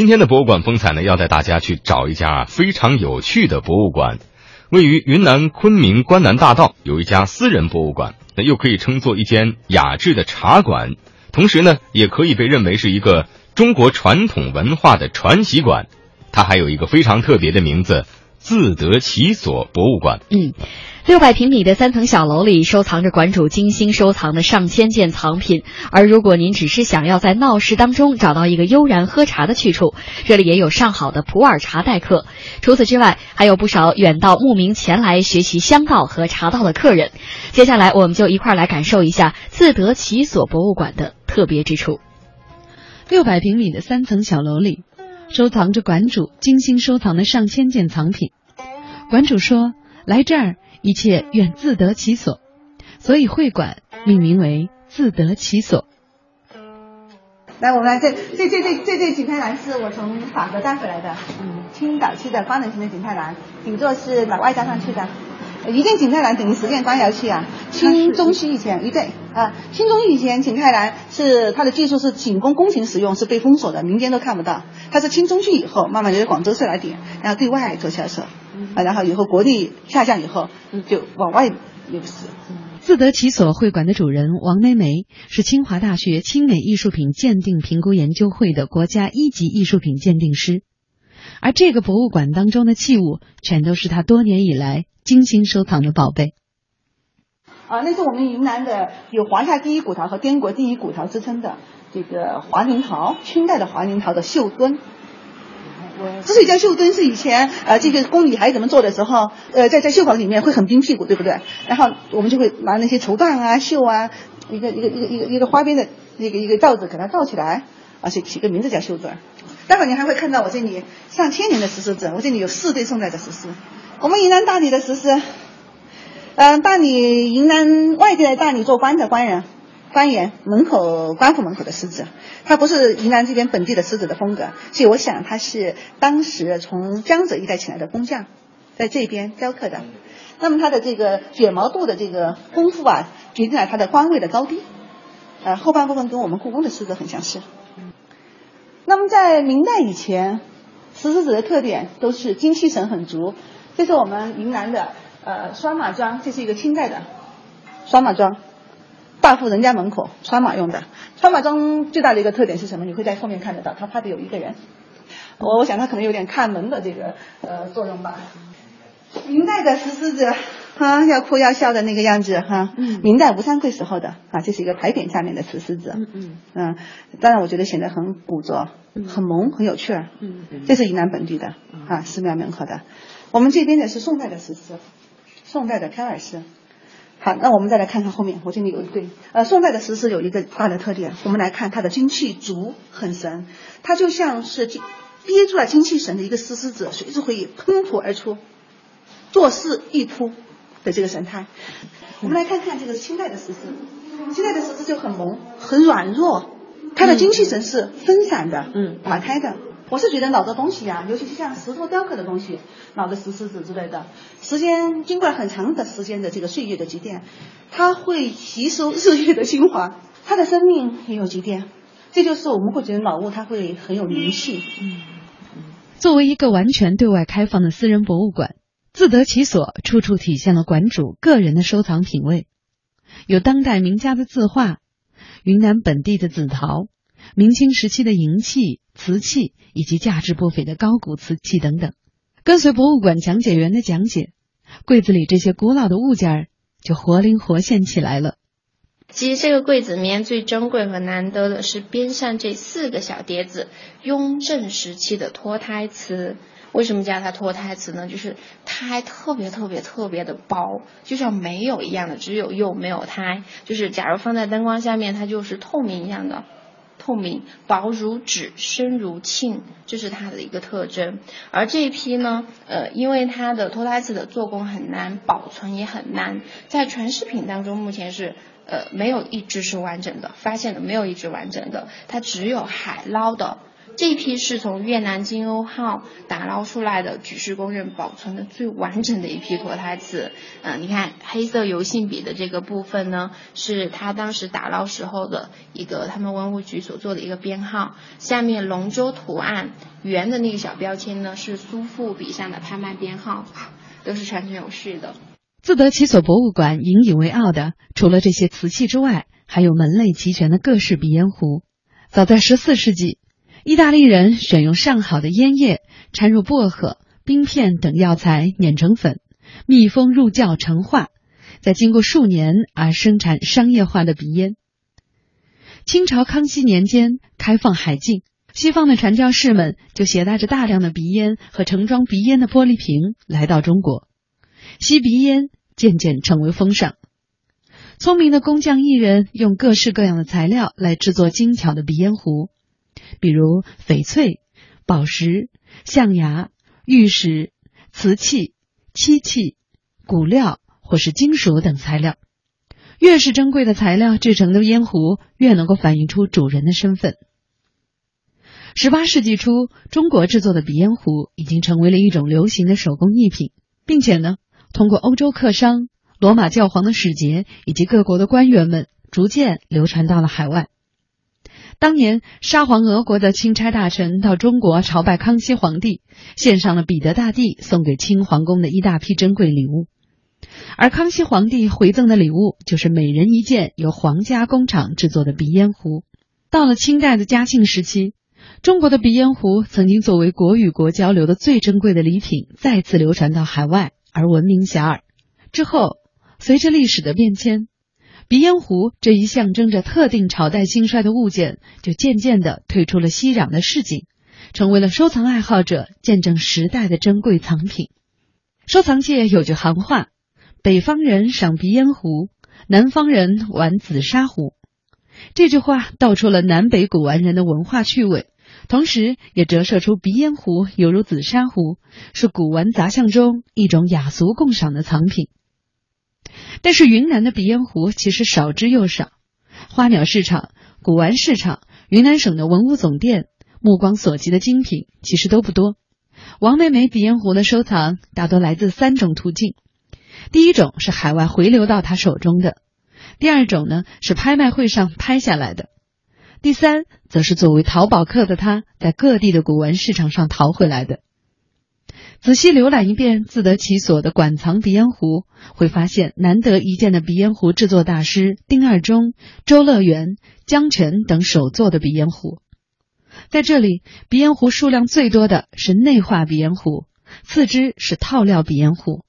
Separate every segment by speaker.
Speaker 1: 今天的博物馆风采呢，要带大家去找一家非常有趣的博物馆，位于云南昆明关南大道，有一家私人博物馆，那又可以称作一间雅致的茶馆，同时呢，也可以被认为是一个中国传统文化的传习馆。它还有一个非常特别的名字——自得其所博物馆。
Speaker 2: 嗯。六百平米的三层小楼里收藏着馆主精心收藏的上千件藏品，而如果您只是想要在闹市当中找到一个悠然喝茶的去处，这里也有上好的普洱茶待客。除此之外，还有不少远道慕名前来学习香道和茶道的客人。接下来，我们就一块来感受一下自得其所博物馆的特别之处。
Speaker 3: 六百平米的三层小楼里，收藏着馆主精心收藏的上千件藏品。馆主说：“来这儿。”一切愿自得其所，所以会馆命名为“自得其所”。
Speaker 4: 来，我们来这这这这这这景泰蓝是我从法国带回来的，嗯，清早期的光能型的景泰蓝，底座是老外加上去的。一件景泰蓝等于十件官窑器啊。清中期以前，一对啊，清中以前景泰蓝是它的技术是仅供宫廷使用，是被封锁的，民间都看不到。它是清中期以后，慢慢由广州市来点，然后对外做销售。啊，然后以后国力下降以后，就往外流失。
Speaker 3: 自得其所会馆的主人王梅梅是清华大学清美艺术品鉴定评估研究会的国家一级艺术品鉴定师，而这个博物馆当中的器物，全都是他多年以来精心收藏的宝贝。
Speaker 4: 啊，那是我们云南的有华夏第一古陶和滇国第一古陶之称的这个华宁陶，清代的华宁陶的绣墩。之所以叫绣墩，是以前呃这个宫女孩子们做的时候，呃在在绣房里面会很冰屁股，对不对？然后我们就会拿那些绸缎啊绣啊，一个一个一个一个一个花边的一个一个罩子给它罩起来，而且起个名字叫绣墩。待会儿你还会看到我这里上千年的石狮子，我这里有四对宋代的石狮。我们云南大理的石狮，嗯，大理云南外地来大理做官的官人。官员门口官府门口的狮子，它不是云南这边本地的狮子的风格，所以我想它是当时从江浙一带请来的工匠，在这边雕刻的。那么它的这个卷毛度的这个功夫啊，决定了它的官位的高低。呃，后半部分跟我们故宫的狮子很相似。那么在明代以前，石狮子的特点都是精气神很足。这是我们云南的呃双马桩，这是一个清代的双马桩。大户人家门口穿马用的，穿马桩最大的一个特点是什么？你会在后面看得到，它怕的有一个人。我我想他可能有点看门的这个呃作用吧。明代的石狮子，啊，要哭要笑的那个样子哈。嗯。明代吴三桂时候的啊，这是一个牌匾下面的石狮子。嗯嗯。嗯，当然我觉得显得很古拙，很萌，很有趣儿。嗯嗯。这是云南本地的啊，寺庙门口的。我们这边的是宋代的石狮，宋代的飘耳狮。好，那我们再来看看后面，我这里有一对，呃，宋代的石狮有一个大的特点，我们来看它的精气足，很神，它就像是憋住了精气神的一个狮狮子，随时会喷吐而出，做事一扑的这个神态。我们来看看这个清代的石狮，清代的石狮就很萌，很软弱，它的精气神是分散的，嗯，打开的。我是觉得老的东西呀，尤其是像石头雕刻的东西，老的石狮子之类的，时间经过了很长的时间的这个岁月的积淀，它会吸收 日月的精华，它的生命也有积淀，这就是我们会觉得老物它会很有灵气。嗯，
Speaker 3: 作为一个完全对外开放的私人博物馆，自得其所，处处体现了馆主个人的收藏品味，有当代名家的字画，云南本地的紫陶。明清时期的银器、瓷器以及价值不菲的高古瓷器等等，跟随博物馆讲解员的讲解，柜子里这些古老的物件儿就活灵活现起来了。
Speaker 5: 其实这个柜子里面最珍贵和难得的是边上这四个小碟子，雍正时期的脱胎瓷。为什么叫它脱胎瓷呢？就是胎特别特别特别的薄，就像没有一样的，只有釉没有胎。就是假如放在灯光下面，它就是透明一样的。透明、薄如纸、深如沁，这是它的一个特征。而这一批呢，呃，因为它的托拉子的做工很难，保存也很难，在传世品当中，目前是呃没有一只是完整的，发现的没有一只完整的，它只有海捞的这批是从越南金瓯号打捞出来的，举世公认保存的最完整的一批脱胎瓷。嗯，你看黑色油性笔的这个部分呢，是他当时打捞时候的一个他们文物局所做的一个编号。下面龙舟图案圆的那个小标签呢，是苏富笔上的拍卖编号，都是传承有序的。
Speaker 3: 自得其所博物馆引以为傲的，除了这些瓷器之外，还有门类齐全的各式鼻烟壶。早在十四世纪，意大利人选用上好的烟叶，掺入薄荷、冰片等药材碾成粉，密封入窖陈化，再经过数年而生产商业化的鼻烟。清朝康熙年间开放海禁，西方的传教士们就携带着大量的鼻烟和盛装鼻烟的玻璃瓶来到中国。吸鼻烟渐渐成为风尚，聪明的工匠艺人用各式各样的材料来制作精巧的鼻烟壶，比如翡翠、宝石、象牙、玉石、瓷器、漆器、骨料或是金属等材料。越是珍贵的材料制成的烟壶，越能够反映出主人的身份。十八世纪初，中国制作的鼻烟壶已经成为了一种流行的手工艺品，并且呢。通过欧洲客商、罗马教皇的使节以及各国的官员们，逐渐流传到了海外。当年沙皇俄国的钦差大臣到中国朝拜康熙皇帝，献上了彼得大帝送给清皇宫的一大批珍贵礼物，而康熙皇帝回赠的礼物就是每人一件由皇家工厂制作的鼻烟壶。到了清代的嘉庆时期，中国的鼻烟壶曾经作为国与国交流的最珍贵的礼品，再次流传到海外。而闻名遐迩。之后，随着历史的变迁，鼻烟壶这一象征着特定朝代兴衰的物件，就渐渐的退出了熙攘的市井，成为了收藏爱好者见证时代的珍贵藏品。收藏界有句行话：“北方人赏鼻烟壶，南方人玩紫砂壶。”这句话道出了南北古玩人的文化趣味。同时，也折射出鼻烟壶犹如紫砂壶，是古玩杂项中一种雅俗共赏的藏品。但是，云南的鼻烟壶其实少之又少。花鸟市场、古玩市场、云南省的文物总店，目光所及的精品其实都不多。王美美鼻烟壶的收藏大多来自三种途径：第一种是海外回流到她手中的；第二种呢是拍卖会上拍下来的。第三，则是作为淘宝客的他，在各地的古玩市场上淘回来的。仔细浏览一遍自得其所的馆藏鼻烟壶，会发现难得一见的鼻烟壶制作大师丁二中、周乐园、江晨等手做的鼻烟壶。在这里，鼻烟壶数量最多的是内画鼻烟壶，次之是套料鼻烟壶，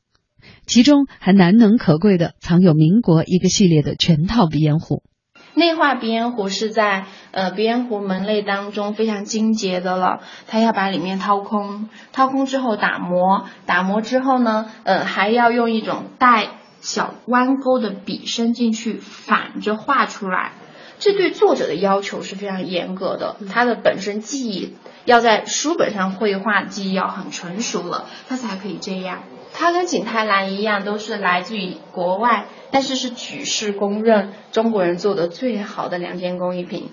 Speaker 3: 其中还难能可贵的藏有民国一个系列的全套鼻烟壶。
Speaker 5: 内画鼻烟壶是在呃鼻烟壶门类当中非常精洁的了，它要把里面掏空，掏空之后打磨，打磨之后呢，呃还要用一种带小弯钩的笔伸进去反着画出来，这对作者的要求是非常严格的，他的本身技艺要在书本上绘画技艺要很成熟了，他才可以这样。它跟景泰蓝一样，都是来自于国外，但是是举世公认中国人做的最好的两件工艺品。